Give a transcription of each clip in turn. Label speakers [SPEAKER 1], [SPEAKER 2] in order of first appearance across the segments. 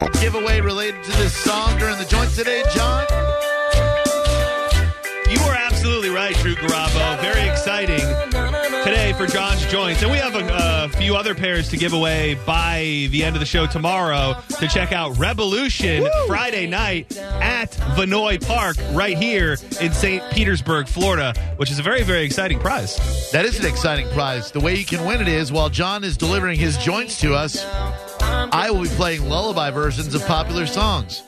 [SPEAKER 1] Giveaway related to this song during the joint today, John?
[SPEAKER 2] You are absolutely right, Drew Garabo. Very exciting for John's Joints. And we have a, a, few other pairs to give away by the end of the show tomorrow to check out Rebelution Woo! Friday night at Vinoy Park right here in St. Petersburg, Florida, which is a very, very exciting prize.
[SPEAKER 1] That is an exciting prize. The way you can win it is while John is delivering his joints to us, I will be playing lullaby versions of popular songs.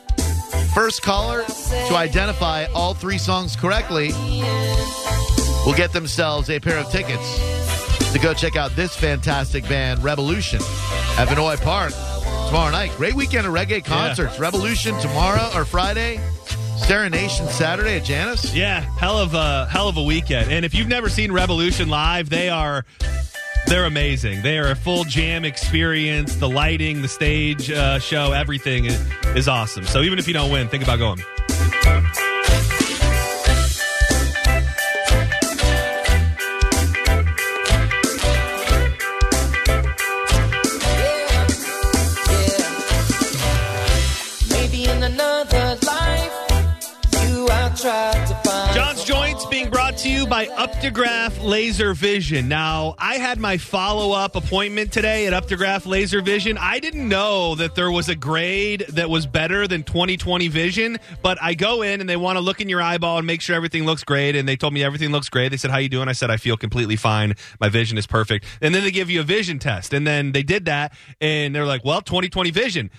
[SPEAKER 1] First caller to identify all three songs correctly will get themselves a pair of tickets to go check out this fantastic band, Rebelution, at Vinoy Park tomorrow night. Great weekend of reggae concerts. Yeah. Rebelution tomorrow or Friday. Serenation Saturday at Jannus.
[SPEAKER 2] Yeah, hell of a hell of a weekend. And if you've never seen Rebelution live, they are they're amazing. They are a full jam experience. The lighting, the stage uh, show, everything is, is awesome. So even if you don't win, think about going. You by Updegraff Laser Vision. Now, I had my follow up appointment today at Updegraff Laser Vision. I didn't know that there was a grade that was better than 2020 vision, but I go in and they want to look in your eyeball and make sure everything looks great. And they told me everything looks great. They said, How you doing? I said, I feel completely fine. My vision is perfect. And then they give you a vision test. And then they did that and they're like, Well, 2020 vision.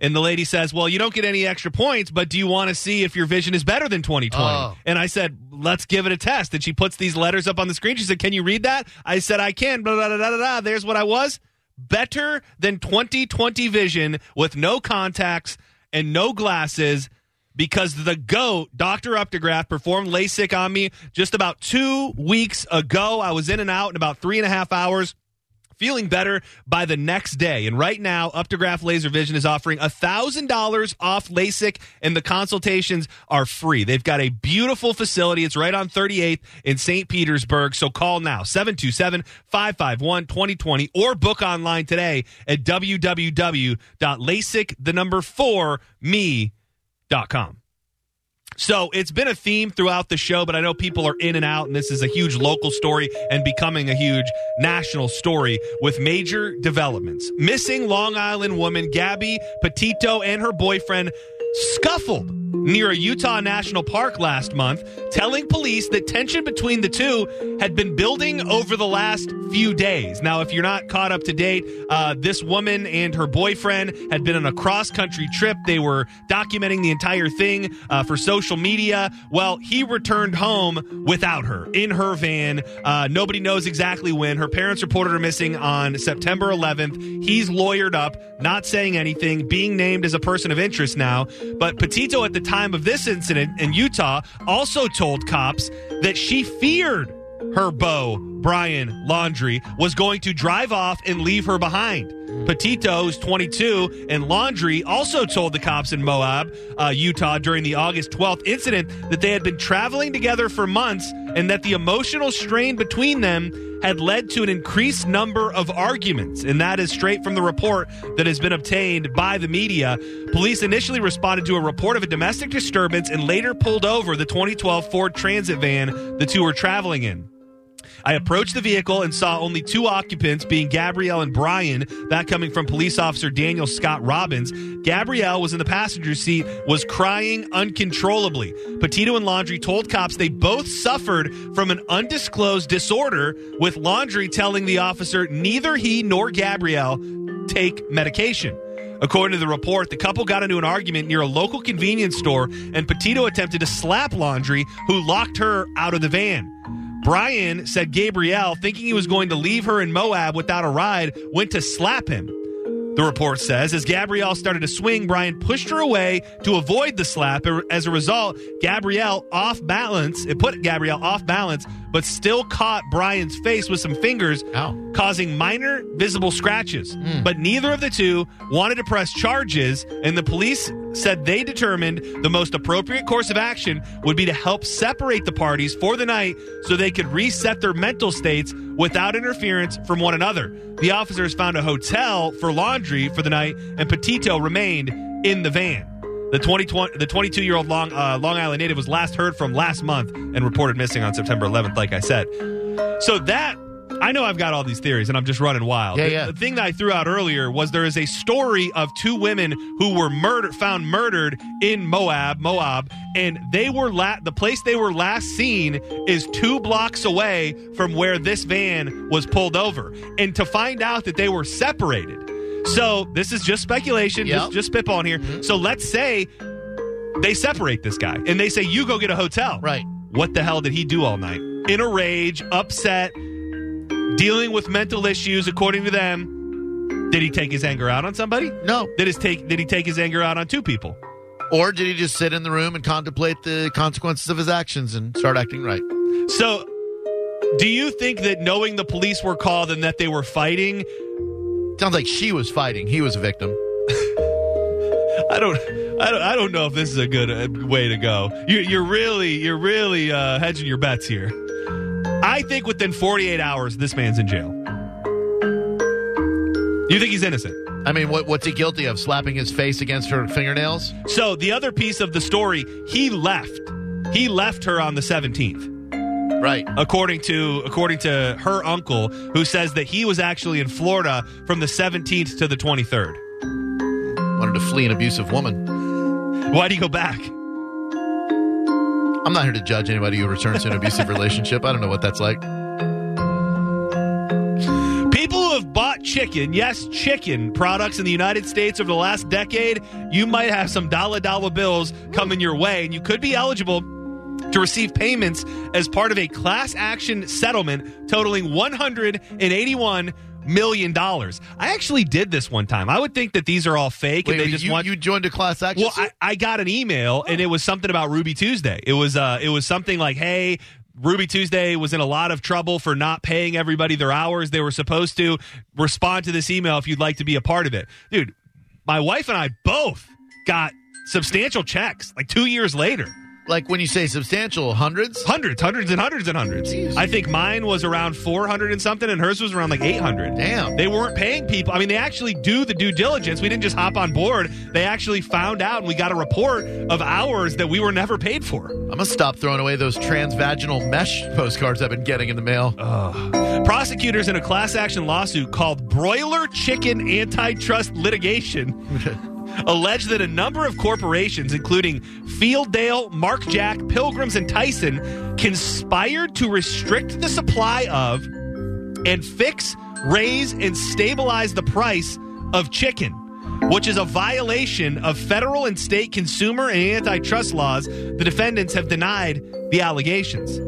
[SPEAKER 2] And the lady says, Well, you don't get any extra points, but do you want to see if your vision is better than 2020? Oh. And I said, Let's give it a test. And she puts these letters up on the screen. She said, Can you read that? I said, I can. Blah, blah, blah, blah, blah. There's what I was. Better than 2020 vision with no contacts and no glasses because the GOAT, Dr. Updegraff, performed LASIK on me just about two weeks ago. I was in and out in about three and a half hours feeling better by the next day. And right now, Updegraff Laser Vision is offering $1,000 off LASIK, and the consultations are free. They've got a beautiful facility. It's right on 38th in St. Petersburg. So call now, 727 551 2020, or book online today at www.lasik, the number four, me.com. So it's been a theme throughout the show, but I know people are in and out, and this is a huge local story and becoming a huge national story with major developments. Missing Long Island woman Gabby Petito and her boyfriend scuffled near a Utah National Park last month, telling police that tension between the two had been building over the last few days. Now, if you're not caught up to date, uh, this woman and her boyfriend had been on a cross country trip. They were documenting the entire thing uh, for social media. Well, he returned home without her in her van. Uh, nobody knows exactly when. Her parents reported her missing on September 11th. He's lawyered up, not saying anything, being named as a person of interest now. But Petito at the time of this incident in Utah also told cops that she feared her beau, Brian Laundrie, was going to drive off and leave her behind. Petito, who's 22, and Laundrie also told the cops in Moab, uh, Utah, during the August 12th incident that they had been traveling together for months and that the emotional strain between them had led to an increased number of arguments. And that is straight from the report that has been obtained by the media. Police initially responded to a report of a domestic disturbance and later pulled over the 2012 Ford Transit van the two were traveling in. I approached the vehicle and saw only two occupants, being Gabrielle and Brian. That coming from police officer Daniel Scott Robbins. Gabrielle was in the passenger seat, was crying uncontrollably. Petito and Laundrie told cops they both suffered from an undisclosed disorder, with Laundrie telling the officer neither he nor Gabrielle take medication. According to the report, the couple got into an argument near a local convenience store, and Petito attempted to slap Laundrie, who locked her out of the van. Brian said Gabrielle, thinking he was going to leave her in Moab without a ride, went to slap him. The report says as Gabrielle started to swing, Brian pushed her away to avoid the slap. As a result, Gabrielle off balance. It put Gabrielle off balance, but still caught Brian's face with some fingers,
[SPEAKER 1] Ow.
[SPEAKER 2] causing minor visible scratches. Hmm. But neither of the two wanted to press charges, and the police said they determined the most appropriate course of action would be to help separate the parties for the night so they could reset their mental states without interference from one another. The officers found a hotel for Laundrie for the night, and Petito remained in the van. The 20, the 22 year old Long uh, Long Island native was last heard from last month and reported missing on September 11th. Like I said, so that I know I've got all these theories and I'm just running wild.
[SPEAKER 1] Yeah,
[SPEAKER 2] the,
[SPEAKER 1] yeah.
[SPEAKER 2] the thing that I threw out earlier was there is a story of two women who were murdered, found murdered in Moab, Moab, and they were la- the place they were last seen is two blocks away from where this van was pulled over, and to find out that they were separated. So this is just speculation,
[SPEAKER 1] Yep.
[SPEAKER 2] just just spitballing here. Mm-hmm. So let's say they separate this guy and they say you go get a hotel.
[SPEAKER 1] Right.
[SPEAKER 2] What the hell did he do all night? In a rage, upset, dealing with mental issues, according to them. Did he take his anger out on somebody?
[SPEAKER 1] No.
[SPEAKER 2] Did his take did he take his anger out on two people?
[SPEAKER 1] Or did he just sit in the room and contemplate the consequences of his actions and start acting right?
[SPEAKER 2] So do you think that knowing the police were called and that they were fighting,
[SPEAKER 1] Sounds like she was fighting. He was a victim.
[SPEAKER 2] I don't, I don't, I don't know if this is a good uh, way to go. You're, you're really, you're really uh, hedging your bets here. I think within 48 hours, this man's in jail. You think he's innocent?
[SPEAKER 1] I mean, what, what's he guilty of? Slapping his face against her fingernails?
[SPEAKER 2] So the other piece of the story, he left. He left her on the 17th.
[SPEAKER 1] Right.
[SPEAKER 2] according to according to her uncle who says that he was actually in Florida from the 17th to the 23rd.
[SPEAKER 1] Wanted to flee an abusive woman.
[SPEAKER 2] Why would he go back?
[SPEAKER 1] I'm not here to judge anybody who returns to an abusive relationship. I don't know what that's like.
[SPEAKER 2] People who have bought chicken, yes, chicken products in the United States over the last decade, you might have some dollar dollar bills coming your way, and you could be eligible to receive payments as part of a class action settlement totaling 181 million dollars. I actually did this one time. I would think that these are all fake and
[SPEAKER 1] Wait,
[SPEAKER 2] they just
[SPEAKER 1] you,
[SPEAKER 2] want
[SPEAKER 1] you joined a class action?
[SPEAKER 2] Well, I, I got an email and it was something about Ruby Tuesday. It was uh it was something like, hey, Ruby Tuesday was in a lot of trouble for not paying everybody their hours they were supposed to. Respond to this email if you'd like to be a part of it. Dude, my wife and I both got substantial checks like two years later.
[SPEAKER 1] Like when you say substantial, hundreds?
[SPEAKER 2] Hundreds, hundreds, and hundreds and hundreds.
[SPEAKER 1] Jeez.
[SPEAKER 2] I think mine was around 400 and something, and hers was around like 800.
[SPEAKER 1] Damn.
[SPEAKER 2] They weren't paying people. I mean, they actually do the due diligence. We didn't just hop on board. They actually found out, and we got a report of hours that we were never paid for.
[SPEAKER 1] I'm going to stop throwing away those transvaginal mesh postcards I've been getting in the mail.
[SPEAKER 2] Prosecutors in a class action lawsuit called Broiler Chicken Antitrust Litigation allege that a number of corporations, including Fieldale, Mar-Jac, Pilgrims, and Tyson, conspired to restrict the supply of and fix, raise, and stabilize the price of chicken, which is a violation of federal and state consumer and antitrust laws. The defendants have denied the allegations.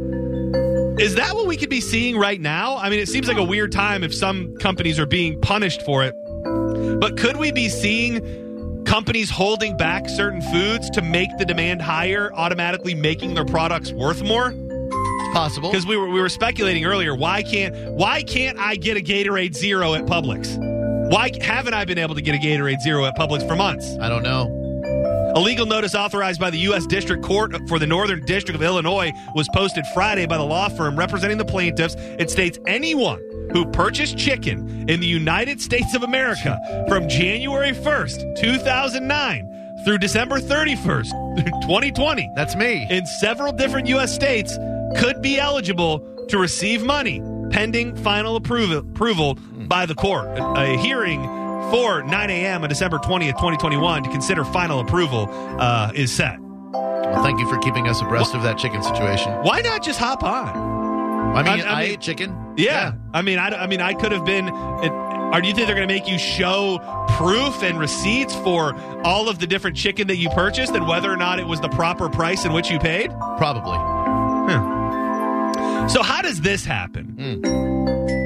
[SPEAKER 2] Is that what we could be seeing right now? I mean, it seems like a weird time if some companies are being punished for it. But could we be seeing companies holding back certain foods to make the demand higher, automatically making their products worth more?
[SPEAKER 1] It's possible.
[SPEAKER 2] Because we were we were speculating earlier. Why can't why can't I get a Gatorade Zero at Publix? Why haven't I been able to get a Gatorade Zero at Publix for months?
[SPEAKER 1] I don't know.
[SPEAKER 2] A legal notice authorized by the U.S. District Court for the Northern District of Illinois was posted Friday by the law firm representing the plaintiffs. It states anyone who purchased chicken in the United States of America from January 1st, 2009 through December 31st, 2020
[SPEAKER 1] That's me.
[SPEAKER 2] in several different U.S. states could be eligible to receive money pending final approval, approval by the court. A, a hearing for 9 a.m. on December 20th, 2021 to consider final approval uh, is set.
[SPEAKER 1] Well, thank you for keeping us abreast of that chicken situation.
[SPEAKER 2] Why not just hop on?
[SPEAKER 1] I mean,
[SPEAKER 2] I- I
[SPEAKER 1] I,
[SPEAKER 2] mean-
[SPEAKER 1] ate chicken.
[SPEAKER 2] Yeah. I mean, I, I mean, I could have been. It, or do you think they're going to make you show proof and receipts for all of the different chicken that you purchased and whether or not it was the proper price in which you paid?
[SPEAKER 1] Probably.
[SPEAKER 2] So how does this happen?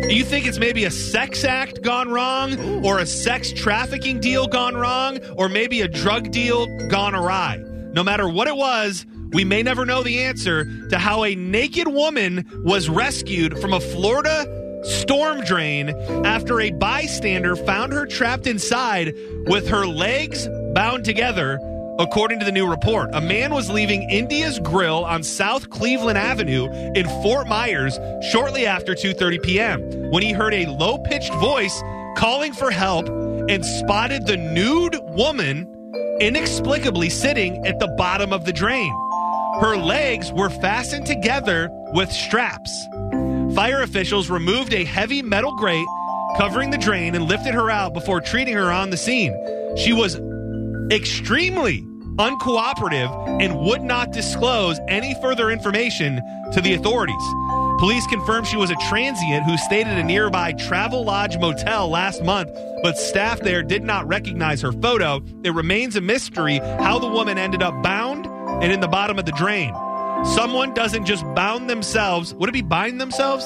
[SPEAKER 2] Do you think it's maybe a sex act gone wrong, or a sex trafficking deal gone wrong, or maybe a drug deal gone awry? No matter what it was, we may never know the answer to how a naked woman was rescued from a Florida storm drain after a bystander found her trapped inside with her legs bound together. According to the new report, a man was leaving India's Grill on South Cleveland Avenue in Fort Myers shortly after 2:30 p.m. when he heard a low-pitched voice calling for help and spotted the nude woman inexplicably sitting at the bottom of the drain. Her legs were fastened together with straps. Fire officials removed a heavy metal grate covering the drain and lifted her out before treating her on the scene. She was extremely uncooperative and would not disclose any further information to the authorities. Police confirmed she was a transient who stayed at a nearby Travelodge motel last month, but staff there did not recognize her photo. It remains a mystery how the woman ended up bound and in the bottom of the drain. Someone doesn't just bound themselves. Would it be bind themselves?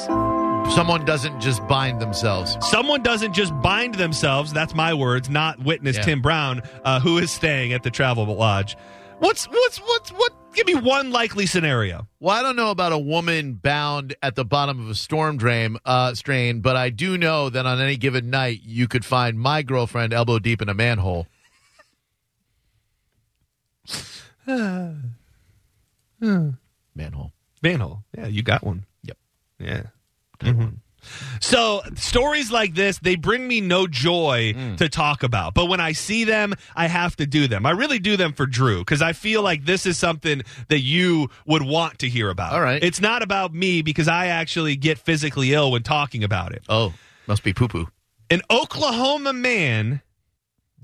[SPEAKER 1] Someone doesn't just bind themselves.
[SPEAKER 2] Someone doesn't just bind themselves. That's my words, not witness
[SPEAKER 1] Yeah.
[SPEAKER 2] Tim Brown, uh, who is staying at the Travelodge. What's what's what's what? Give me one likely scenario.
[SPEAKER 1] Well, I don't know about a woman bound at the bottom of a storm drain, uh, strain, but I do know that on any given night you could find my girlfriend elbow deep in a manhole. manhole.
[SPEAKER 2] Manhole. Yeah, you got one.
[SPEAKER 1] Yep.
[SPEAKER 2] Yeah. Mhm. So stories like this, they bring me no joy
[SPEAKER 1] Mm.
[SPEAKER 2] to talk about. But when I see them, I have to do them. I really do them for Drew because I feel like this is something that you would want to hear about.
[SPEAKER 1] All right.
[SPEAKER 2] It's not about me because I actually get physically ill when talking about it.
[SPEAKER 1] Oh, must be poo poo.
[SPEAKER 2] An Oklahoma man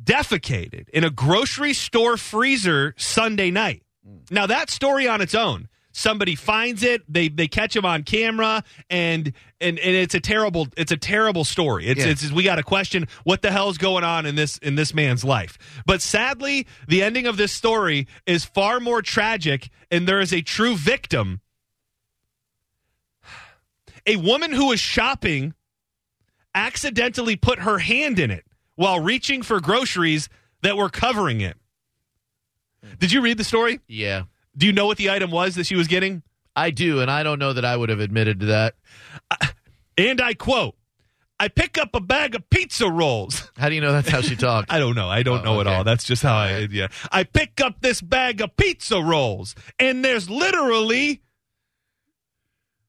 [SPEAKER 2] defecated in a grocery store freezer Sunday night. Mm. Now that story on its own, somebody finds it, they they catch him on camera, and and, and it's a terrible it's a terrible story. It's
[SPEAKER 1] Yeah.
[SPEAKER 2] it's we got to question what the hell's going on in this in this man's life. But sadly, the ending of this story is far more tragic, and there is a true victim. A woman who was shopping accidentally put her hand in it while reaching for groceries that were covering it. Did you read the story?
[SPEAKER 1] Yeah,
[SPEAKER 2] Do you know what the item was that she was getting?
[SPEAKER 1] I do, and I don't know that I would have admitted to that.
[SPEAKER 2] And I quote, I pick up a bag of pizza rolls.
[SPEAKER 1] How do you know that's how she talked?
[SPEAKER 2] I don't know. I don't
[SPEAKER 1] Oh,
[SPEAKER 2] know at all. That's just how I, yeah. I pick up this bag of pizza rolls, and there's literally.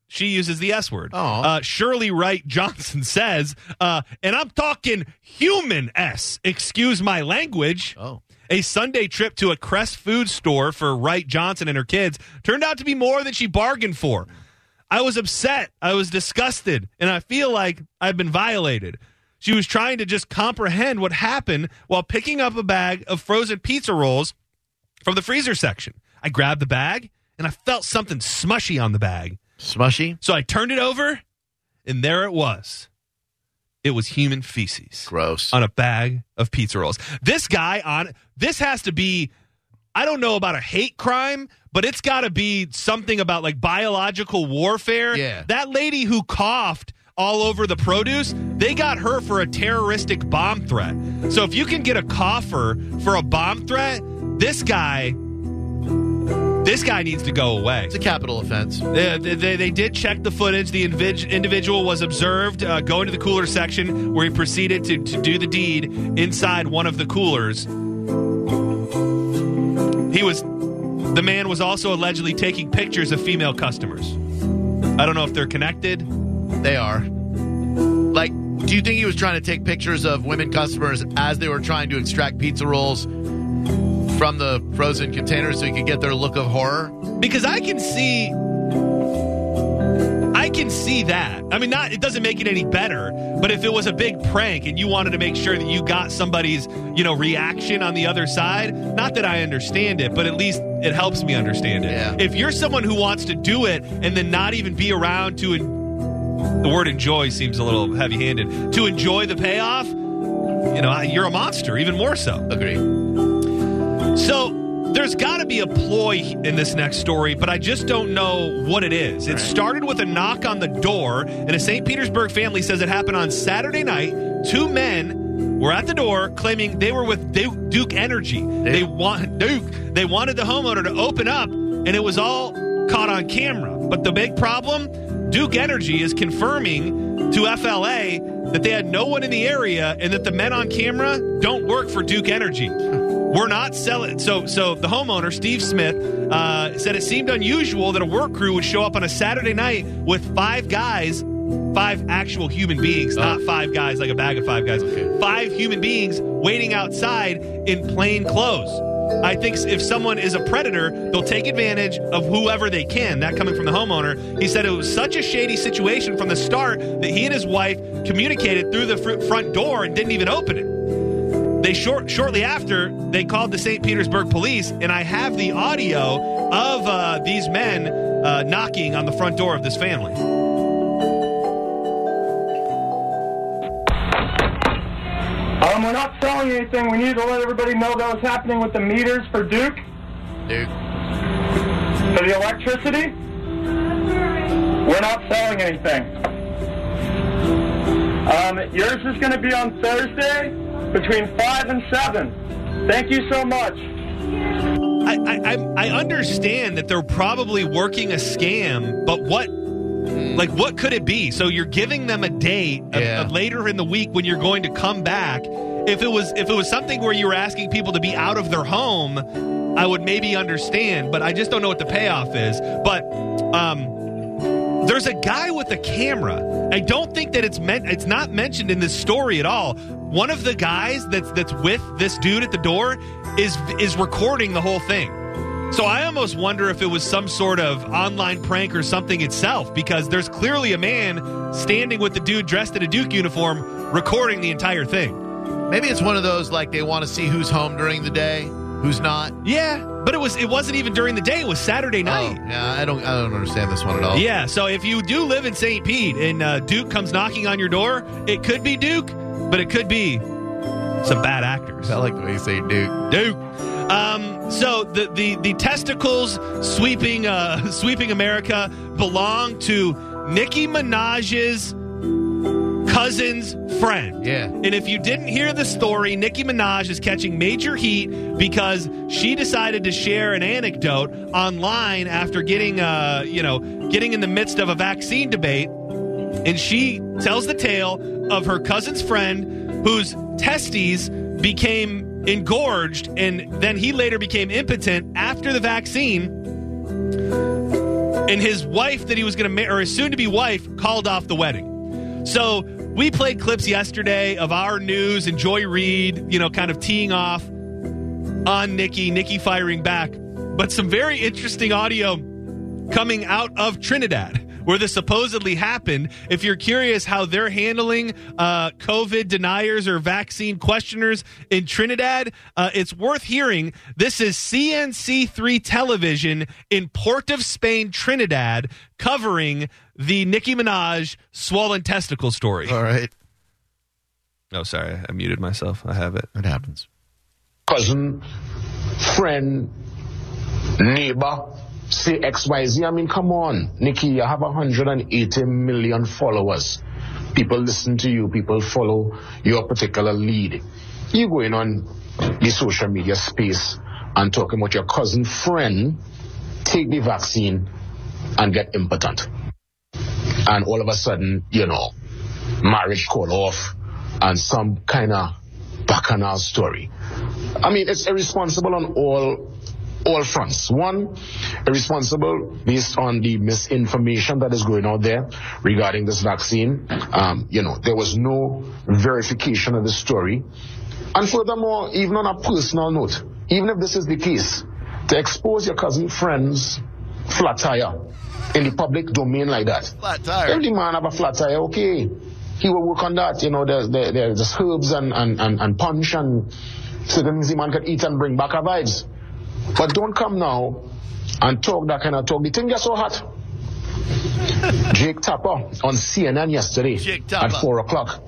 [SPEAKER 2] She uses the S word. Uh, Shirley Wright Johnson says, uh, and I'm talking human S. Excuse my language.
[SPEAKER 1] oh,
[SPEAKER 2] A Sunday trip to a Crest food store for Wright Johnson and her kids turned out to be more than she bargained for. I was upset. I was disgusted, and I feel like I've been violated. She was trying to just comprehend what happened while picking up a bag of frozen pizza rolls from the freezer section. I grabbed the bag, and I felt something smushy on the bag.
[SPEAKER 1] Smushy,
[SPEAKER 2] So I turned it over, and there it was. It was human feces
[SPEAKER 1] gross.
[SPEAKER 2] on a bag of pizza rolls. This guy on this has to be I don't know about a hate crime, but it's got to be something about like biological warfare.
[SPEAKER 1] Yeah.
[SPEAKER 2] That lady who coughed all over the produce, they got her for a terroristic bomb threat. So if you can get a cougher for a bomb threat, this guy this guy needs to go away.
[SPEAKER 1] It's a capital offense.
[SPEAKER 2] They, they, they did check the footage. The invid- individual was observed uh, going to the cooler section where he proceeded to, to do the deed inside one of the coolers. He was, the man was also allegedly taking pictures of female customers. I don't know if they're connected.
[SPEAKER 1] They are. Like, do you think he was trying to take pictures of women customers as they were trying to extract pizza rolls from the frozen containers so you could get their look of horror?
[SPEAKER 2] because I can see I can see that. I mean not it doesn't make it any better, but if it was a big prank and you wanted to make sure that you got somebody's, you know, reaction on the other side, not that I understand it, but at least it helps me understand it.
[SPEAKER 1] Yeah.
[SPEAKER 2] If you're someone who wants to do it and then not even be around to en- the word enjoy seems a little heavy-handed. To enjoy the payoff, you know, you're a monster even more so.
[SPEAKER 1] Agree.
[SPEAKER 2] So there, there's got to be a ploy in this next story, but I just don't know what it is. It started with a knock on the door, and a St. Petersburg family says it happened on Saturday night. Two men were at the door claiming they were with Duke, Duke Energy. They want Duke. They wanted the homeowner to open up, and it was all caught on camera. But the big problem, Duke Energy is confirming to FLA that they had no one in the area and that the men on camera don't work for Duke Energy. We're not selling. So, so the homeowner, Steve Smith, uh, said it seemed unusual that a work crew would show up on a Saturday night with five guys, five actual human beings, not five guys like a bag of five guys, five human beings waiting outside in plain clothes. I think if someone is a predator, they'll take advantage of whoever they can. That coming from the homeowner. He said it was such a shady situation from the start that he and his wife communicated through the fr- front door and didn't even open it. They short shortly after they called the St. Petersburg police, and I have the audio of uh, these men uh, knocking on the front door of this family.
[SPEAKER 3] Um, we're not selling anything. We need to let everybody know that was happening with the meters for Duke,
[SPEAKER 1] Duke.
[SPEAKER 3] for the electricity. We're not selling anything. Um, yours is going to be on Thursday between 5 and 7. Thank you so much.
[SPEAKER 2] I, I, I- I understand that they're probably working a scam, but what, like, what could it be? So you're giving them a date of-
[SPEAKER 1] Yeah.
[SPEAKER 2] of later in the week when you're going to come back. If it was if it was something where you were asking people to be out of their home, I would maybe understand. But I just don't know what the payoff is. But um, there's a guy with a camera. I don't think that it's meant. It's not mentioned in this story at all. One of the guys that's that's with this dude at the door is is recording the whole thing. So I almost wonder if it was some sort of online prank or something itself, because there's clearly a man standing with the dude dressed in a Duke uniform recording the entire thing.
[SPEAKER 1] Maybe it's one of those like they want to see who's home during the day, who's not.
[SPEAKER 2] Yeah, but it was it wasn't even during the day. It was Saturday night.
[SPEAKER 1] Oh, yeah, I don't I don't understand this one at all.
[SPEAKER 2] Yeah, so if you do live in St. Pete and uh, Duke comes knocking on your door, it could be Duke, but it could be some bad actors.
[SPEAKER 1] I like the way you say Duke.
[SPEAKER 2] Duke. Um, so the, the the testicles sweeping uh, sweeping America belong to Nicki Minaj's cousin's friend.
[SPEAKER 1] Yeah.
[SPEAKER 2] And if you didn't hear the story, Nicki Minaj is catching major heat because she decided to share an anecdote online after getting, uh, you know, getting in the midst of a vaccine debate. And she tells the tale of her cousin's friend whose testes became engorged and then he later became impotent after the vaccine. And his wife that he was going to marry, or his soon to be wife, called off the wedding. So we played clips yesterday of our news and Joy Reid, you know, kind of teeing off on Nicki, Nicki firing back. But some very interesting audio coming out of Trinidad, where this supposedly happened. If you're curious how they're handling uh, COVID deniers or vaccine questioners in Trinidad, uh, it's worth hearing. This is CNC3 television in Port of Spain, Trinidad, covering the Nicki Minaj swollen testicle story.
[SPEAKER 1] All right.
[SPEAKER 2] Oh, sorry, I muted myself. I have it.
[SPEAKER 1] It happens.
[SPEAKER 4] cousin, friend, neighbor, say XYZ. I mean, come on, Nicki, you have 180 million followers. People listen to you, people follow your particular lead. You going on the social media space and talking about your cousin friend take the vaccine and get impotent. And all of a sudden, you know, marriage call off and some kind of bacchanal story. I mean, it's irresponsible on all all fronts. One, irresponsible based on the misinformation that is going out there regarding this vaccine. Um, you know, there was no verification of the story. And furthermore, even on a personal note, even if this is the case, to expose your cousin friend's flat tire in the public domain like that.
[SPEAKER 1] Flat tire.
[SPEAKER 4] The man have a flat tire, okay, he will work on that. You know, there's there, there's just herbs and, and, and, and punch and certain things the man can eat and bring back a vibes. But don't come now and talk that kind of talk. The thing gets so hot. Jake Tapper on CNN yesterday at four o'clock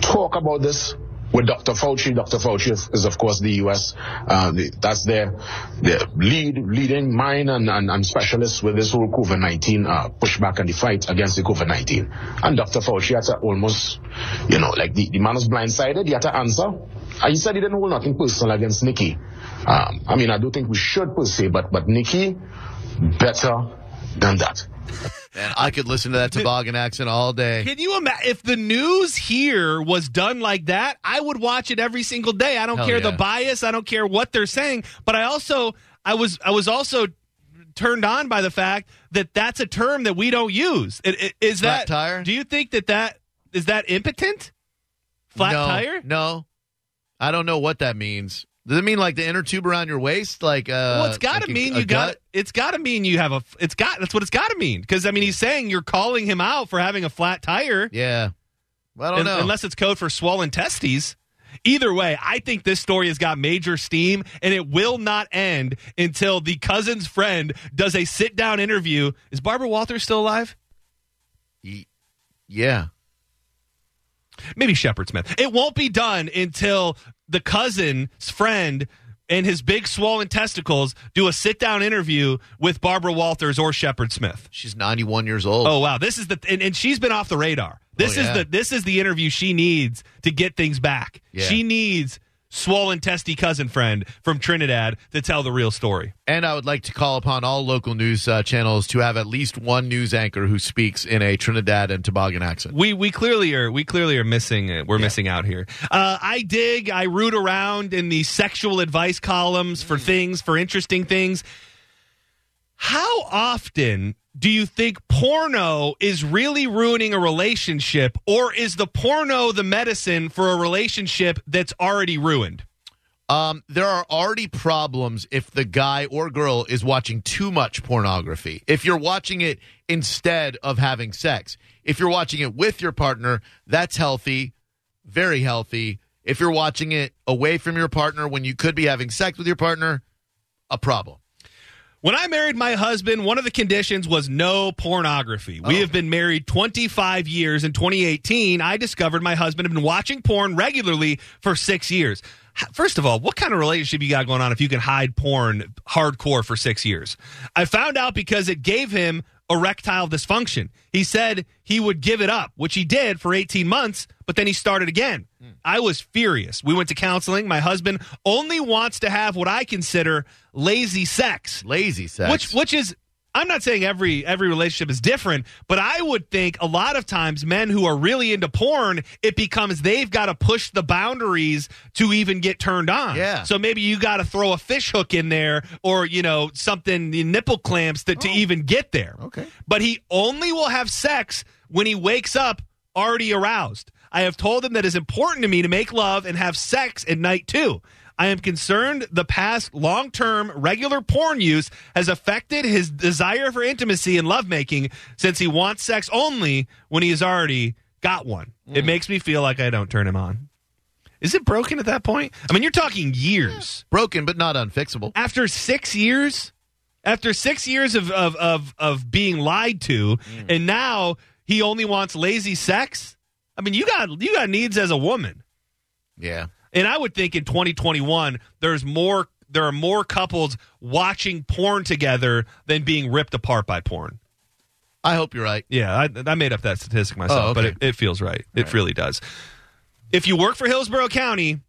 [SPEAKER 4] talk about this with Dr. Fauci. Dr. Fauci is, of course, the U.S. Uh, the, that's their, their lead, leading mind and, and, and specialist with this whole COVID-19 uh, pushback and the fight against the COVID-19. And Dr. Fauci had to almost, you know, like the, the man was blindsided. He had to answer. And he said he didn't hold nothing personal against Nicki. Um, I mean, I do think we should per se, but but Nicki, better than that.
[SPEAKER 1] Man, I could listen to that toboggan accent all day.
[SPEAKER 2] Can you imagine if the news here was done like that? I would watch it every single day. I don't
[SPEAKER 1] Hell
[SPEAKER 2] care
[SPEAKER 1] yeah.
[SPEAKER 2] the bias. I don't care what they're saying. But I also, I was, I was also turned on by the fact that that's a term that we don't use. Is
[SPEAKER 1] Flat
[SPEAKER 2] that
[SPEAKER 1] tire?
[SPEAKER 2] Do you think that that is that impotent? Flat
[SPEAKER 1] no,
[SPEAKER 2] tire?
[SPEAKER 1] No. I don't know what that means. Does it mean like the inner tube around your waist? Like, uh,
[SPEAKER 2] Well, it's got to
[SPEAKER 1] like
[SPEAKER 2] mean
[SPEAKER 1] a
[SPEAKER 2] you got.
[SPEAKER 1] gut?
[SPEAKER 2] It's got to mean you have a. It's got. That's what it's got to mean. Because I mean, he's saying you're calling him out for having a flat tire.
[SPEAKER 1] Yeah. Well, I don't
[SPEAKER 2] Un-
[SPEAKER 1] know.
[SPEAKER 2] Unless it's code for swollen testes. Either way, I think this story has got major steam and it will not end until the cousin's friend does a sit down interview. Is Barbara Walters still alive?
[SPEAKER 1] Yeah.
[SPEAKER 2] Maybe Shepard Smith. It won't be done until the cousin's friend and his big swollen testicles do a sit down interview with Barbara Walters or Shepard Smith.
[SPEAKER 1] She's 91 years old.
[SPEAKER 2] Oh wow, this is the and, and she's been off the radar. This
[SPEAKER 1] Oh, yeah.
[SPEAKER 2] is the this is the interview she needs to get things back.
[SPEAKER 1] Yeah.
[SPEAKER 2] She needs swollen testy cousin friend from Trinidad to tell the real story.
[SPEAKER 1] And I would like to call upon all local news uh, channels to have at least one news anchor who speaks in a Trinidad and Tobago accent.
[SPEAKER 2] We we clearly are we clearly are missing it. We're missing out here. Uh, I dig. I root around in the sexual advice columns for things for interesting things. How often do you think porno is really ruining a relationship, or is the porno the medicine for a relationship that's already ruined?
[SPEAKER 1] Um, there are already problems if the guy or girl is watching too much pornography. If you're watching it instead of having sex, if you're watching it with your partner, that's healthy, very healthy. If you're watching it away from your partner when you could be having sex with your partner, a problem.
[SPEAKER 2] When I married my husband, one of the conditions was no pornography. We
[SPEAKER 1] Oh.
[SPEAKER 2] have been married 25 years. In 2018, I discovered my husband had been watching porn regularly for six years. First of all, what kind of relationship you got going on if you can hide porn hardcore for six years? I found out because it gave him erectile dysfunction. He said he would give it up, which he did for 18 months, but then he started again. Hmm. I was furious. We went to counseling. My husband only wants to have what I consider lazy sex.
[SPEAKER 1] Lazy sex.
[SPEAKER 2] Which which is I'm not saying every every relationship is different, but I would think a lot of times men who are really into porn, it becomes they've got to push the boundaries to even get turned on.
[SPEAKER 1] Yeah.
[SPEAKER 2] So maybe you got to throw a fish hook in there or, you know, something the nipple clamps to, to even get there.
[SPEAKER 1] Okay.
[SPEAKER 2] But he only will have sex when he wakes up already aroused. I have told him that it's important to me to make love and have sex at night too. I am concerned the past long term regular porn use has affected his desire for intimacy and lovemaking since he wants sex only when he has already got one. It mm. makes me feel like I don't turn him on. Is it broken at that point? I mean, you're talking years.
[SPEAKER 1] broken but not unfixable.
[SPEAKER 2] After six years, after six years of, of, of, of being lied to, mm. and now he only wants lazy sex. I mean, you got you got needs as a woman.
[SPEAKER 1] Yeah.
[SPEAKER 2] And I would think in 2021, there's more. There are more couples watching porn together than being ripped apart by porn.
[SPEAKER 1] I hope you're right.
[SPEAKER 2] Yeah, I, I made up that statistic myself,
[SPEAKER 1] Oh,
[SPEAKER 2] but it, it feels right. It really does. If you work for Hillsborough County,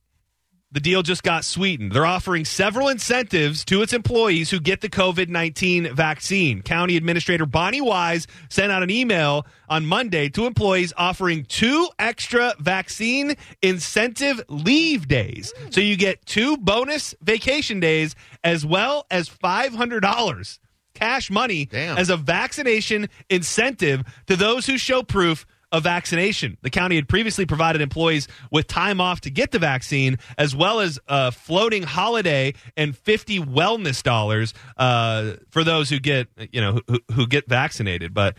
[SPEAKER 2] the deal just got sweetened. They're offering several incentives to its employees who get the COVID 19 vaccine. County Administrator Bonnie Wise sent out an email on Monday to employees offering two extra vaccine incentive leave days. So you get two bonus vacation days as well as $500 cash money
[SPEAKER 1] Damn.
[SPEAKER 2] as a vaccination incentive to those who show proof of vaccination. The county had previously provided employees with time off to get the vaccine, as well as a floating holiday and 50 wellness dollars uh, for those who get, you know, who, who get vaccinated. But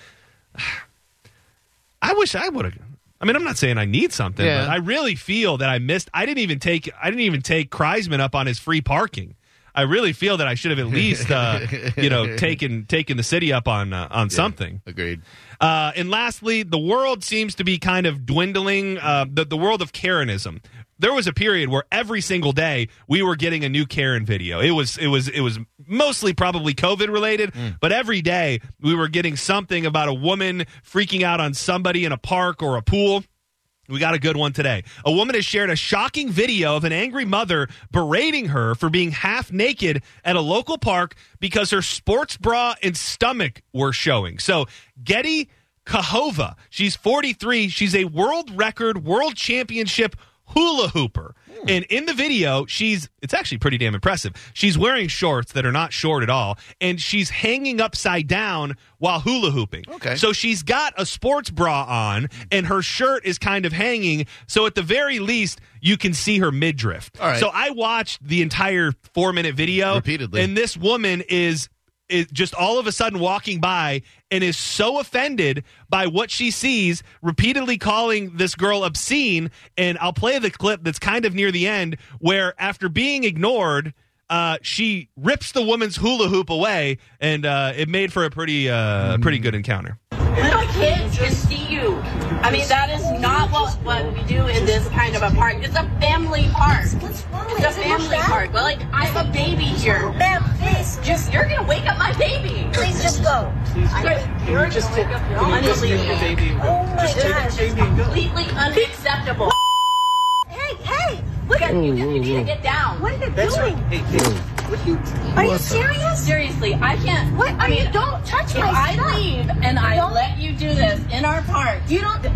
[SPEAKER 2] I wish I would have. I mean, I'm not saying I need something,
[SPEAKER 1] Yeah.
[SPEAKER 2] but I really feel that I missed. I didn't even take. I didn't even take Kriseman up on his free parking. I really feel that I should have at least, uh, you know, taken taken the city up on uh, on something.
[SPEAKER 1] Agreed.
[SPEAKER 2] Uh, and lastly, the world seems to be kind of dwindling. Uh, the, the world of Karenism. there was a period where every single day we were getting a new Karen video. It was it was it was mostly probably COVID related, but every day we were getting something about a woman freaking out on somebody in a park or a pool. We got a good one today. A woman has shared a shocking video of an angry mother berating her for being half naked at a local park because her sports bra and stomach were showing. So, Getty Kahova, she's 43. She's a world record, world championship hula hooper. Hmm. And in the video, she's it's actually pretty damn impressive. She's wearing shorts that are not short at all, and she's hanging upside down while hula hooping.
[SPEAKER 1] Okay.
[SPEAKER 2] So she's got a sports bra on, and her shirt is kind of hanging. So at the very least, you can see her midriff.
[SPEAKER 1] All right.
[SPEAKER 2] So I watched the entire four minute video
[SPEAKER 1] Repeatedly.
[SPEAKER 2] and this woman is is just all of a sudden walking by and is so offended by what she sees, repeatedly calling this girl obscene. And I'll play the clip that's kind of near the end, where after being ignored, uh, she rips the woman's hula hoop away, and uh, it made for a pretty uh, pretty good encounter.
[SPEAKER 5] Little kids can see you. I mean, that is not what, what we do in this kind of a park. It's a family park.
[SPEAKER 6] What's wrong with
[SPEAKER 5] It's a family park. But like, I have a baby here.
[SPEAKER 6] Ma'am, please,
[SPEAKER 5] Just you're gonna wake up my baby.
[SPEAKER 6] please just go.
[SPEAKER 5] You're just wake up your unbelievable.
[SPEAKER 6] Oh my gosh.
[SPEAKER 5] It's completely unacceptable.
[SPEAKER 6] Hey, hey, look at mm,
[SPEAKER 5] You, you need to mm, mm. get down.
[SPEAKER 6] What are they doing? Are you serious?
[SPEAKER 5] Seriously, I can't.
[SPEAKER 6] What?
[SPEAKER 5] I
[SPEAKER 6] Are
[SPEAKER 5] mean,
[SPEAKER 6] you, don't touch
[SPEAKER 5] if
[SPEAKER 6] my
[SPEAKER 5] I
[SPEAKER 6] stuff.
[SPEAKER 5] leave and I
[SPEAKER 6] Don't-
[SPEAKER 5] let you do this in our park,
[SPEAKER 6] You don't.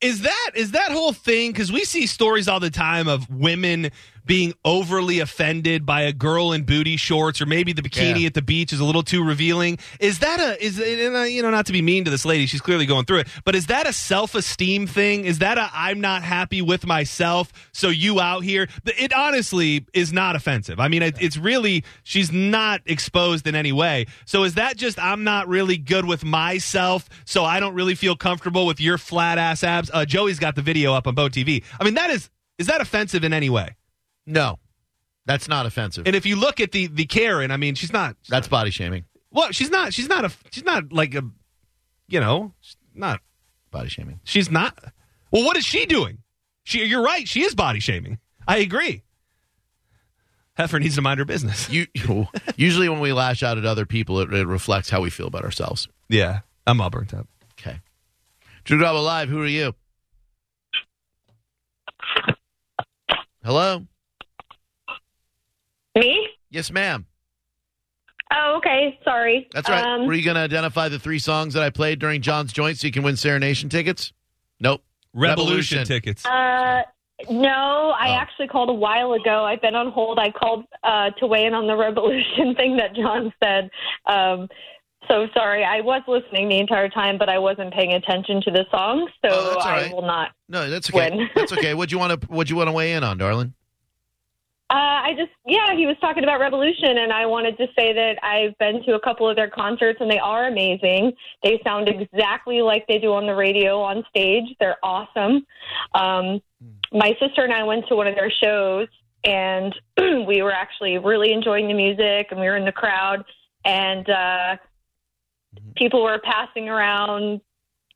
[SPEAKER 2] Is that is that whole thing? Because we see stories all the time of women being overly offended by a girl in booty shorts, or maybe the bikini
[SPEAKER 1] Yeah.
[SPEAKER 2] at the beach is a little too revealing. Is that a is and, you know not to be mean to this lady? She's clearly going through it, but is that a self esteem thing? Is that a I'm not happy with myself, so you out here? It honestly is not offensive. I mean, it, it's really she's not exposed in any way. So is that just I'm not really good with myself, so I don't really feel comfortable with your flat ass abs? Uh, Joey's got the video up on Bo TV. I mean, that is is that offensive in any way?
[SPEAKER 1] No, that's not offensive.
[SPEAKER 2] And if you look at the the Karen, I mean, she's not.
[SPEAKER 1] that's body shaming.
[SPEAKER 2] Well, she's not. She's not a. She's not like a. You know, not.
[SPEAKER 1] Body shaming.
[SPEAKER 2] She's not. Well, what is she doing? She. You're right. She is body shaming. I agree. Heifer needs to mind her business.
[SPEAKER 1] You, usually, when we lash out at other people, it, it reflects how we feel about ourselves.
[SPEAKER 2] Yeah, I'm all burnt up.
[SPEAKER 1] Okay. Drew Garabo Live, who are you? Hello?
[SPEAKER 7] Me?
[SPEAKER 1] Yes, ma'am.
[SPEAKER 7] Oh, okay. Sorry.
[SPEAKER 1] That's right.
[SPEAKER 7] Um,
[SPEAKER 1] Were you going to identify the three songs that I played during John's Joint so you can win Serenation tickets? Nope.
[SPEAKER 2] Rebelution,
[SPEAKER 1] Rebelution.
[SPEAKER 2] tickets.
[SPEAKER 7] uh, no, I
[SPEAKER 1] Oh.
[SPEAKER 7] actually called a while ago. I've been on hold. I called uh, to weigh in on the Rebelution thing that John said. Um, so sorry. I was listening the entire time, but I wasn't paying attention to the song, so
[SPEAKER 1] Oh, that's all
[SPEAKER 7] I will not.
[SPEAKER 1] No, that's okay.
[SPEAKER 7] Win.
[SPEAKER 1] that's okay. What'd you want to What'd you want to weigh in on, darling?
[SPEAKER 7] Uh, I just, yeah, he was talking about Rebelution, and I wanted to say that I've been to a couple of their concerts, and they are amazing. They sound exactly like they do on the radio on stage. They're awesome. Um, my sister and I went to one of their shows, and we were actually really enjoying the music, and we were in the crowd, and uh, people were passing around,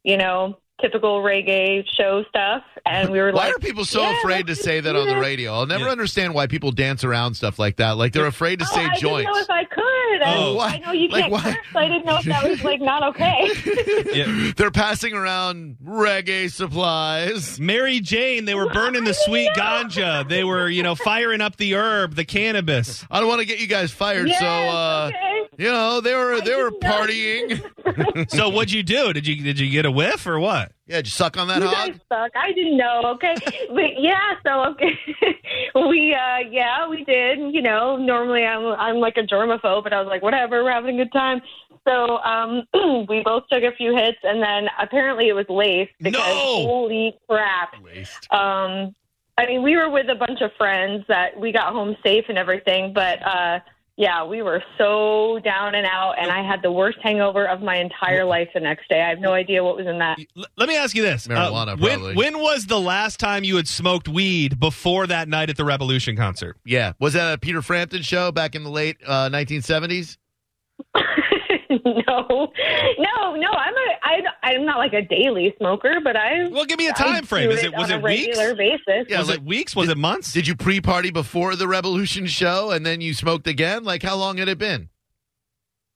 [SPEAKER 7] you know, typical reggae show stuff, and we were
[SPEAKER 1] Why
[SPEAKER 7] like, Why
[SPEAKER 1] are people so
[SPEAKER 7] yeah,
[SPEAKER 1] afraid to say that on the radio? I'll never
[SPEAKER 2] Yeah.
[SPEAKER 1] understand why people dance around stuff like that. Like they're afraid to
[SPEAKER 7] Oh,
[SPEAKER 1] say
[SPEAKER 7] I
[SPEAKER 1] joints.
[SPEAKER 7] didn't know if I could. I-
[SPEAKER 2] Oh.
[SPEAKER 1] Why?
[SPEAKER 7] I know you
[SPEAKER 1] Like,
[SPEAKER 7] can't
[SPEAKER 1] why?
[SPEAKER 7] curse, so I didn't know if that was like not okay.
[SPEAKER 2] Yeah.
[SPEAKER 1] They're passing around reggae supplies.
[SPEAKER 2] Mary Jane, they were burning the sweet ganja. They were, you know, firing up the herb, the cannabis.
[SPEAKER 1] I don't want to get you guys fired,
[SPEAKER 7] Yes,
[SPEAKER 1] so uh,
[SPEAKER 7] okay.
[SPEAKER 1] You know they were they were partying.
[SPEAKER 2] So what'd you do? Did you did you get a whiff or what?
[SPEAKER 1] yeah, you suck on that
[SPEAKER 7] You
[SPEAKER 1] hog.
[SPEAKER 7] guys suck. I didn't know. Okay, but yeah. So okay, we uh yeah we did. You know, normally I'm I'm like a germaphobe, but I was like whatever, we're having a good time. So um, we both took a few hits, and then apparently it was laced because
[SPEAKER 2] No!
[SPEAKER 7] holy crap.
[SPEAKER 1] Laced.
[SPEAKER 7] Um, I mean, we were with a bunch of friends that we got home safe and everything, but uh, yeah, we were so down and out, and I had the worst hangover of my entire life the next day. I have no idea what was in that.
[SPEAKER 2] Let me ask you this: Uh,
[SPEAKER 1] Marijuana,
[SPEAKER 2] when, when was the last time you had smoked weed before that night at the Rebelution concert?
[SPEAKER 1] Yeah, was that a Peter Frampton show back in the late uh, 1970s?
[SPEAKER 7] no, no, no. I'm a. I, I'm not like a daily smoker, but I.
[SPEAKER 2] Well, give me a time frame. Is it was
[SPEAKER 7] on
[SPEAKER 2] it
[SPEAKER 7] a
[SPEAKER 2] weeks?
[SPEAKER 7] regular basis?
[SPEAKER 1] Yeah,
[SPEAKER 2] was
[SPEAKER 1] like-
[SPEAKER 2] it weeks? Was it months?
[SPEAKER 1] Did you pre-party before the Rebelution show and then you smoked again? Like how long had it been?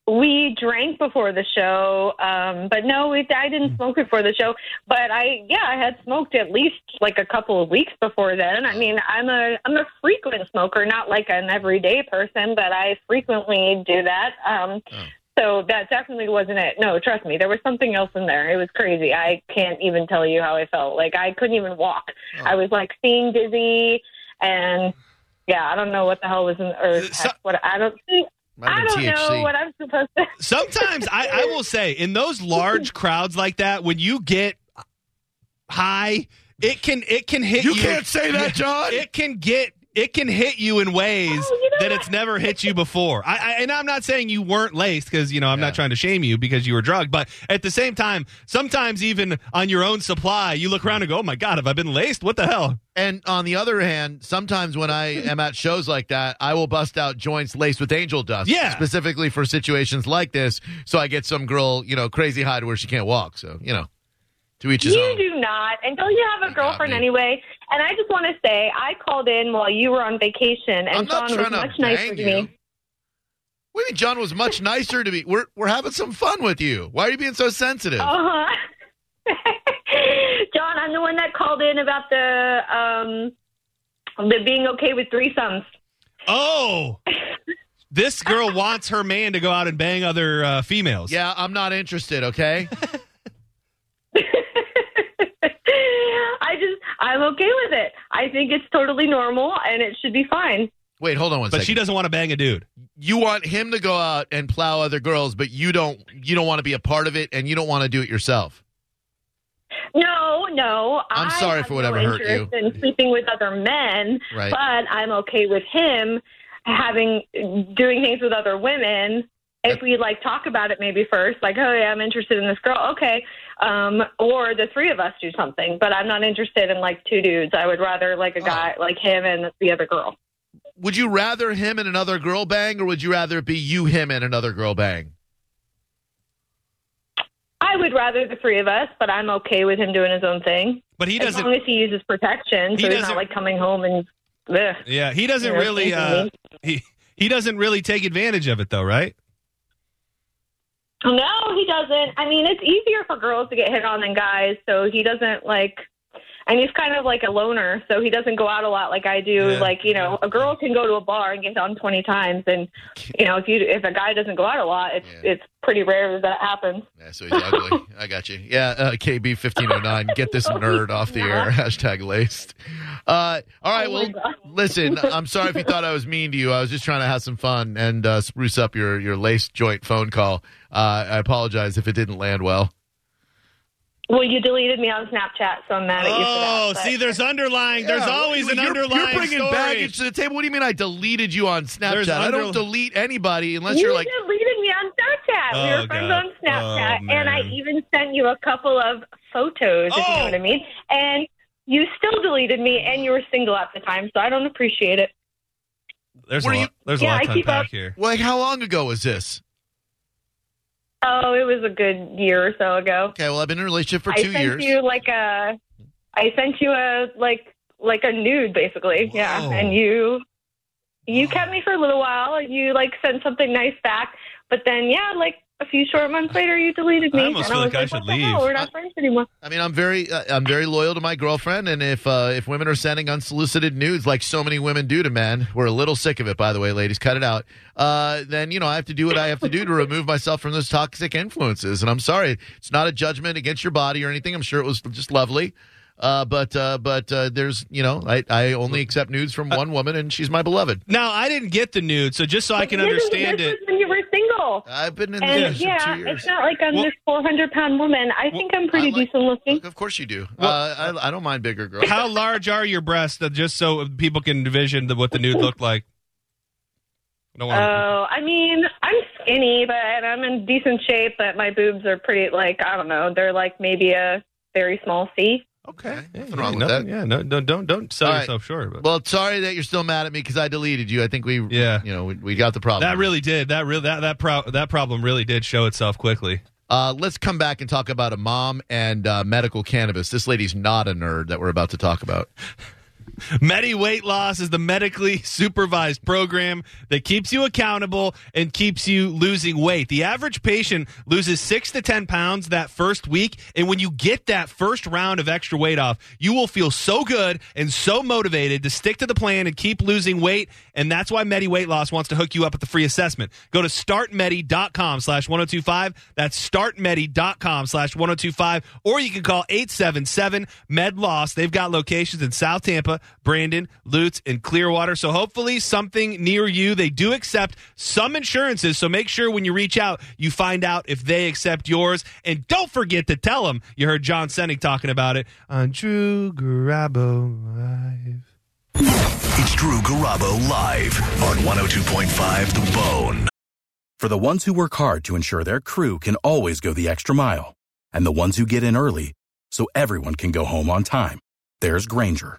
[SPEAKER 7] We drank before the show, um, but no, we, I didn't smoke before the show. But I, yeah, I had smoked at least like a couple of weeks before then. I mean, I'm a I'm a frequent smoker, not like an everyday person, but I frequently do that. Um,
[SPEAKER 1] Oh.
[SPEAKER 7] So that definitely wasn't it. No, trust me, there was something else in there. It was crazy. I can't even tell you how I felt. Like I couldn't even walk.
[SPEAKER 1] Oh.
[SPEAKER 7] I was like seeing dizzy, and yeah, I don't know what the hell was in or uh,
[SPEAKER 2] So-
[SPEAKER 7] what I don't.
[SPEAKER 1] Might
[SPEAKER 7] I don't
[SPEAKER 1] been
[SPEAKER 7] know what I'm supposed to.
[SPEAKER 2] Sometimes I, I will say in those large crowds like that, when you get high, it can it can hit you.
[SPEAKER 1] You can't say that, John.
[SPEAKER 2] It can get it can hit you in ways
[SPEAKER 7] Oh, you know
[SPEAKER 2] that it's never hit you before. I, I and I'm not saying you weren't laced because you know I'm
[SPEAKER 1] Yeah.
[SPEAKER 2] not trying to shame you because you were drugged, but at the same time, sometimes even on your own supply, you look around and go, "Oh my god, have I been laced? What the hell?"
[SPEAKER 1] And on the other hand, sometimes when I am at shows like that, I will bust out joints laced with angel dust.
[SPEAKER 2] Yeah.
[SPEAKER 1] Specifically for situations like this. So I get some girl, you know, crazy high to where she can't walk. So, you know, to each his
[SPEAKER 7] You
[SPEAKER 1] own.
[SPEAKER 7] do not. And don't you have a
[SPEAKER 1] You
[SPEAKER 7] girlfriend
[SPEAKER 1] me.
[SPEAKER 7] anyway? And I just want to say, I called in while you were on vacation,
[SPEAKER 1] I'm
[SPEAKER 7] and
[SPEAKER 1] not
[SPEAKER 7] John was much nicer
[SPEAKER 1] bang
[SPEAKER 7] to me.
[SPEAKER 1] What do you mean John was much nicer to me? We're, we're having some fun with you. Why are you being so sensitive?
[SPEAKER 7] Uh huh. John, I'm the one that called in about the um the being okay with threesomes.
[SPEAKER 2] Oh, this girl wants her man to go out and bang other uh, females.
[SPEAKER 1] Yeah, I'm not interested, okay?
[SPEAKER 7] I just, I'm okay with it. I think it's totally normal, and it should be fine.
[SPEAKER 1] Wait, hold on one
[SPEAKER 2] but
[SPEAKER 1] second.
[SPEAKER 2] she doesn't want to bang a dude.
[SPEAKER 1] you want him to go out and plow other girls, but you don't you don't want to be a part of it and you don't want to do it yourself.
[SPEAKER 7] No, no.
[SPEAKER 1] I'm
[SPEAKER 7] I
[SPEAKER 1] sorry
[SPEAKER 7] have
[SPEAKER 1] for whatever
[SPEAKER 7] no
[SPEAKER 1] hurt
[SPEAKER 7] interest
[SPEAKER 1] you.
[SPEAKER 7] In sleeping with other men,
[SPEAKER 1] Right.
[SPEAKER 7] but I'm okay with him having doing things with other women. If we like talk about it maybe first, like, oh yeah, I'm interested in this girl, okay, um, or the three of us do something. But I'm not interested in like two dudes. I would rather like a
[SPEAKER 1] Oh.
[SPEAKER 7] guy like him and the other girl.
[SPEAKER 1] Would you rather him and another girl bang or would you rather it be you him and another girl bang?
[SPEAKER 7] I would rather the three of us, but I'm okay with him doing his own thing
[SPEAKER 2] But he doesn't.
[SPEAKER 7] As long as he uses protection,
[SPEAKER 2] He
[SPEAKER 7] he's
[SPEAKER 2] doesn't-
[SPEAKER 7] like coming home and. Ugh.
[SPEAKER 2] Yeah, he doesn't
[SPEAKER 7] Yeah,
[SPEAKER 2] really. Uh, he he doesn't really take advantage of it, though, right?
[SPEAKER 7] No, he doesn't. I mean, it's easier for girls to get hit on than guys, so he doesn't like. And he's kind of like a loner, so he doesn't go out a lot like I do.
[SPEAKER 2] Yeah,
[SPEAKER 7] like you know, a girl can go to a bar and get on twenty times, and you know, if you if a guy doesn't go out a lot, it's
[SPEAKER 1] Yeah.
[SPEAKER 7] it's pretty rare that that happens.
[SPEAKER 1] Yeah, so he's ugly. I got you. Yeah, uh, KB fifteen oh nine. Get this nerd off the air. Hashtag laced. Uh, all right.
[SPEAKER 7] Oh,
[SPEAKER 1] well,
[SPEAKER 7] God.
[SPEAKER 1] listen. I'm sorry if you thought I was mean to you. I was just trying to have some fun and uh, spruce up your your laced joint phone call. Uh, I apologize if it didn't land well.
[SPEAKER 7] Well, you deleted me on Snapchat, so I'm mad at you for that.
[SPEAKER 2] Oh, see, there's underlying. There's
[SPEAKER 1] Yeah,
[SPEAKER 2] always an
[SPEAKER 1] you're,
[SPEAKER 2] underlying
[SPEAKER 1] You're bringing
[SPEAKER 2] story.
[SPEAKER 1] baggage to the table. What do you mean I deleted you on Snapchat?
[SPEAKER 2] There's
[SPEAKER 1] I don't delete anybody unless
[SPEAKER 7] you
[SPEAKER 1] you're like.
[SPEAKER 7] deleted me on Snapchat. we
[SPEAKER 2] Oh,
[SPEAKER 7] were friends
[SPEAKER 2] God.
[SPEAKER 7] on Snapchat,
[SPEAKER 2] Oh,
[SPEAKER 7] and I even sent you a couple of photos, if you
[SPEAKER 2] Oh.
[SPEAKER 7] know what I mean. And you still deleted me, and you were single at the time, so I don't appreciate it.
[SPEAKER 2] There's
[SPEAKER 1] What
[SPEAKER 2] a lot.
[SPEAKER 1] you-
[SPEAKER 2] There's
[SPEAKER 7] Yeah,
[SPEAKER 2] a lot
[SPEAKER 7] I
[SPEAKER 2] to
[SPEAKER 7] keep
[SPEAKER 2] unpack
[SPEAKER 7] up-
[SPEAKER 2] here.
[SPEAKER 1] Like, how long ago was this?
[SPEAKER 7] Oh, it was a good year or so ago.
[SPEAKER 1] Okay, well, I've been in a relationship for
[SPEAKER 7] I
[SPEAKER 1] two
[SPEAKER 7] sent
[SPEAKER 1] years.
[SPEAKER 7] you like a, I sent you a like like a nude, basically. Yeah, and you you kept me for a little while. You like sent something nice back, but then yeah, like a few short months later, you deleted me.
[SPEAKER 2] I almost
[SPEAKER 7] and
[SPEAKER 2] feel
[SPEAKER 7] was
[SPEAKER 2] like I should
[SPEAKER 7] what hell?
[SPEAKER 2] leave.
[SPEAKER 7] We're not friends anymore.
[SPEAKER 1] I mean, I'm very, uh, I'm very loyal to my girlfriend, and if uh, if women are sending unsolicited nudes like so many women do to men, we're a little sick of it, by the way, ladies. Cut it out. Uh, then you know I have to do what I have to do to remove myself from those toxic influences. And I'm sorry, it's not a judgment against your body or anything. I'm sure it was just lovely. Uh, but uh, but uh, there's you know I, I only accept nudes from one woman, and she's my beloved.
[SPEAKER 2] Now, I didn't get the nude, so just so I can understand it.
[SPEAKER 7] Was when you were single.
[SPEAKER 1] I've been in the
[SPEAKER 7] And
[SPEAKER 1] relationship
[SPEAKER 7] yeah,
[SPEAKER 1] two years.
[SPEAKER 7] it's not like I'm
[SPEAKER 2] Well-
[SPEAKER 7] this 400 pound woman. I think I'm pretty
[SPEAKER 1] like-
[SPEAKER 7] decent looking.
[SPEAKER 1] Of course you do. uh, I, I don't mind bigger girls.
[SPEAKER 2] How large are your breasts? That just so people can envision the, what the nude looked like. I don't
[SPEAKER 7] Oh,
[SPEAKER 2] want
[SPEAKER 7] I mean, I'm skinny, but I'm in decent shape. But my boobs are pretty, like I don't know, they're like maybe a very small C.
[SPEAKER 2] Okay, Yeah,
[SPEAKER 1] nothing wrong with
[SPEAKER 2] nothing-
[SPEAKER 1] that.
[SPEAKER 2] Yeah, no, no, don't don't sell
[SPEAKER 1] All right.
[SPEAKER 2] yourself short. But
[SPEAKER 1] Well, sorry that you're still mad at me because I deleted you. I think we,
[SPEAKER 2] Yeah.
[SPEAKER 1] you know, we, we got the problem.
[SPEAKER 2] that really did that really that that pro- that problem really did show itself quickly.
[SPEAKER 1] Uh, let's come back and talk about a mom and uh, medical cannabis. This lady's not a nerd that we're about to talk about.
[SPEAKER 2] Medi Weight Loss is the medically supervised program that keeps you accountable and keeps you losing weight. The average patient loses six to 10 pounds that first week. And when you get that first round of extra weight off, you will feel so good and so motivated to stick to the plan and keep losing weight. And that's why Medi Weight Loss wants to hook you up with the free assessment. Go to startmedi.com slash 1025. That's startmedi.com slash 1025. Or you can call 877 Med Loss. They've got locations in South Tampa, Brandon, Lutz, and Clearwater. So hopefully something near you. They do accept some insurances. So make sure when you reach out, you find out if they accept yours. And don't forget to tell them you heard John Senning talking about it on Drew Garabo Live.
[SPEAKER 8] It's Drew Garabo live on 102.5 The Bone.
[SPEAKER 9] For the ones who work hard to ensure their crew can always go the extra mile, and the ones who get in early so everyone can go home on time, there's Grainger,